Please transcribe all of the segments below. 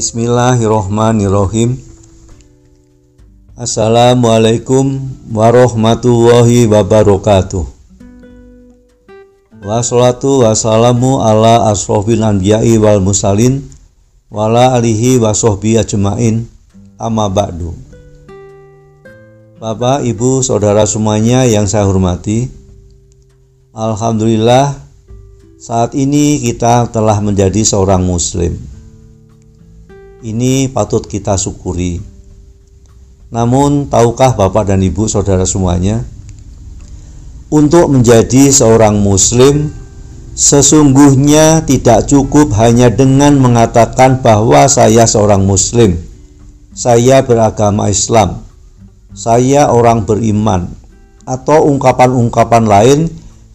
Bismillahirrohmanirrohim Assalamualaikum warahmatullahi wabarakatuh. Wassalatu wassalamu ala asrofil anbiya'i wal musalin Wala alihi wa ajmain. Amma ba'du. Bapak, Ibu, Saudara semuanya yang saya hormati Alhamdulillah saat ini kita telah menjadi seorang muslim ini patut kita syukuri. Namun, tahukah Bapak dan Ibu, saudara semuanya, untuk menjadi seorang Muslim, sesungguhnya tidak cukup hanya dengan mengatakan bahwa saya seorang Muslim, saya beragama Islam, saya orang beriman, atau ungkapan-ungkapan lain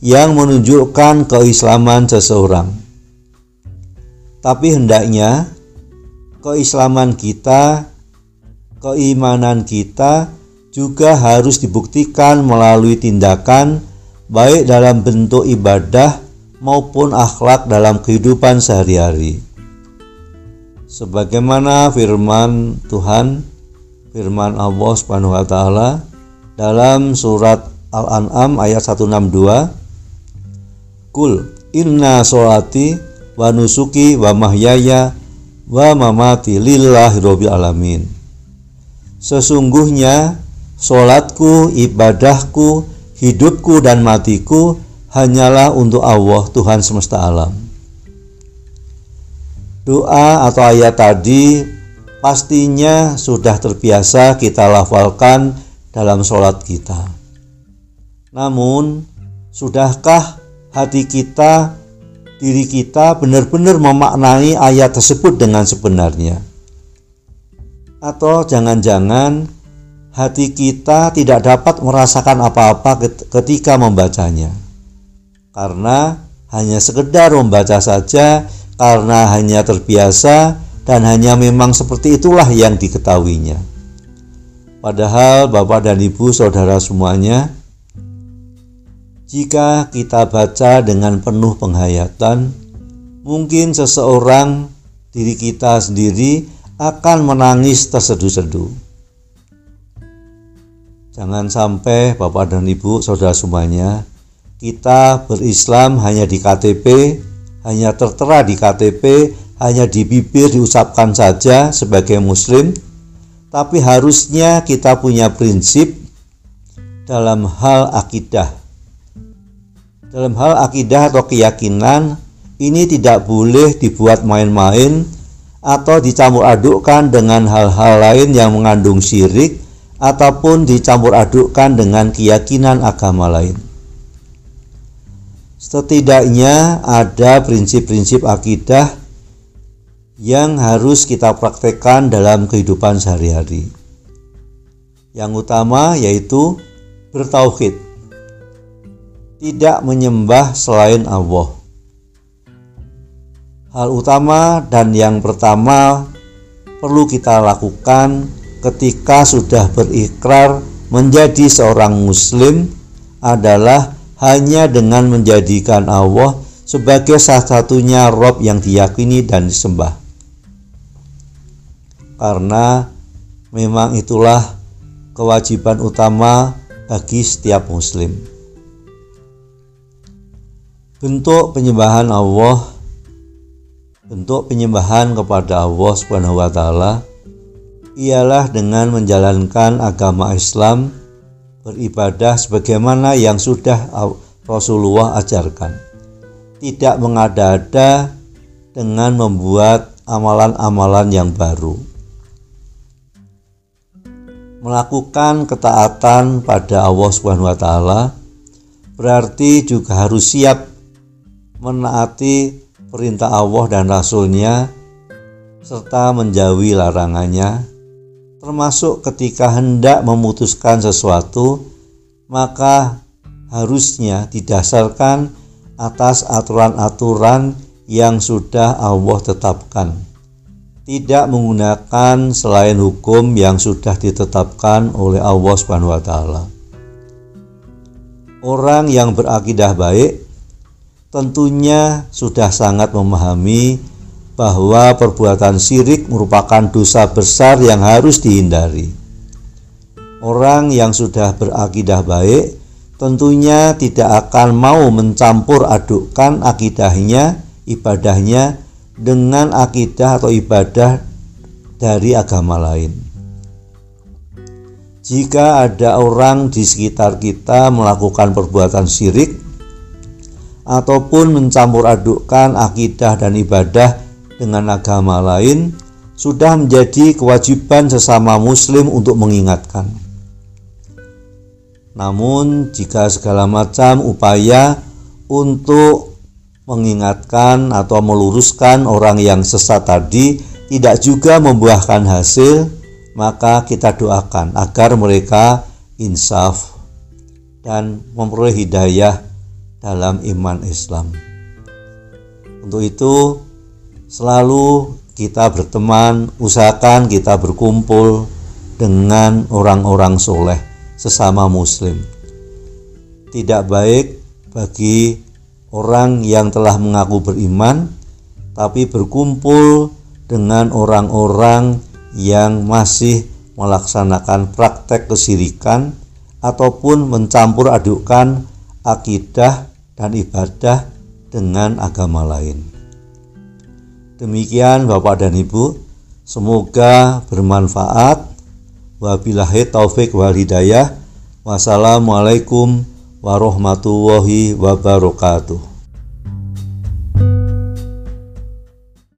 yang menunjukkan keislaman seseorang. Tapi hendaknya keislaman kita, keimanan kita juga harus dibuktikan melalui tindakan baik dalam bentuk ibadah maupun akhlak dalam kehidupan sehari-hari. Sebagaimana firman Tuhan, firman Allah Subhanahu wa taala dalam surat Al-An'am ayat 162, Kul inna sholati wa nusuki wa mahyaya wa mamati lillahi rabbil alamin. Sesungguhnya solatku, ibadahku, hidupku dan matiku hanyalah untuk Allah Tuhan semesta alam. Doa atau ayat tadi pastinya sudah terbiasa kita lafalkan dalam sholat kita. Namun, sudahkah hati kita diri kita benar-benar memaknai ayat tersebut dengan sebenarnya. Atau jangan-jangan hati kita tidak dapat merasakan apa-apa ketika membacanya. Karena hanya sekedar membaca saja karena hanya terbiasa dan hanya memang seperti itulah yang diketahuinya. Padahal Bapak dan Ibu saudara semuanya jika kita baca dengan penuh penghayatan, mungkin seseorang diri kita sendiri akan menangis terseduh-seduh. Jangan sampai Bapak dan Ibu, saudara semuanya, kita berislam hanya di KTP, hanya tertera di KTP, hanya di bibir diucapkan saja sebagai muslim, tapi harusnya kita punya prinsip dalam hal akidah dalam hal akidah atau keyakinan ini tidak boleh dibuat main-main atau dicampur adukkan dengan hal-hal lain yang mengandung syirik ataupun dicampur adukkan dengan keyakinan agama lain. Setidaknya ada prinsip-prinsip akidah yang harus kita praktekkan dalam kehidupan sehari-hari. Yang utama yaitu bertauhid tidak menyembah selain Allah. Hal utama dan yang pertama perlu kita lakukan ketika sudah berikrar menjadi seorang Muslim adalah hanya dengan menjadikan Allah sebagai satu-satunya Rob yang diyakini dan disembah. Karena memang itulah kewajiban utama bagi setiap Muslim. Bentuk penyembahan Allah bentuk penyembahan kepada Allah Subhanahu wa taala ialah dengan menjalankan agama Islam beribadah sebagaimana yang sudah Rasulullah ajarkan. Tidak mengada-ada dengan membuat amalan-amalan yang baru. Melakukan ketaatan pada Allah Subhanahu wa taala berarti juga harus siap menaati perintah Allah dan Rasul-Nya serta menjauhi larangannya termasuk ketika hendak memutuskan sesuatu maka harusnya didasarkan atas aturan-aturan yang sudah Allah tetapkan tidak menggunakan selain hukum yang sudah ditetapkan oleh Allah Subhanahu wa taala. Orang yang berakidah baik tentunya sudah sangat memahami bahwa perbuatan syirik merupakan dosa besar yang harus dihindari. Orang yang sudah berakidah baik tentunya tidak akan mau mencampur adukkan akidahnya, ibadahnya dengan akidah atau ibadah dari agama lain. Jika ada orang di sekitar kita melakukan perbuatan syirik ataupun mencampur adukkan akidah dan ibadah dengan agama lain, sudah menjadi kewajiban sesama Muslim untuk mengingatkan. Namun, jika segala macam upaya untuk mengingatkan atau meluruskan orang yang sesat tadi tidak juga membuahkan hasil, maka kita doakan agar mereka insaf dan memperoleh hidayah dalam iman Islam. Untuk itu, selalu kita berteman, usahakan kita berkumpul dengan orang-orang soleh sesama Muslim. Tidak baik bagi orang yang telah mengaku beriman, tapi berkumpul dengan orang-orang yang masih melaksanakan praktek kesirikan ataupun mencampur adukkan akidah dan ibadah dengan agama lain. Demikian Bapak dan Ibu, semoga bermanfaat. Wabillahi taufik wal hidayah. Wassalamualaikum warahmatullahi wabarakatuh.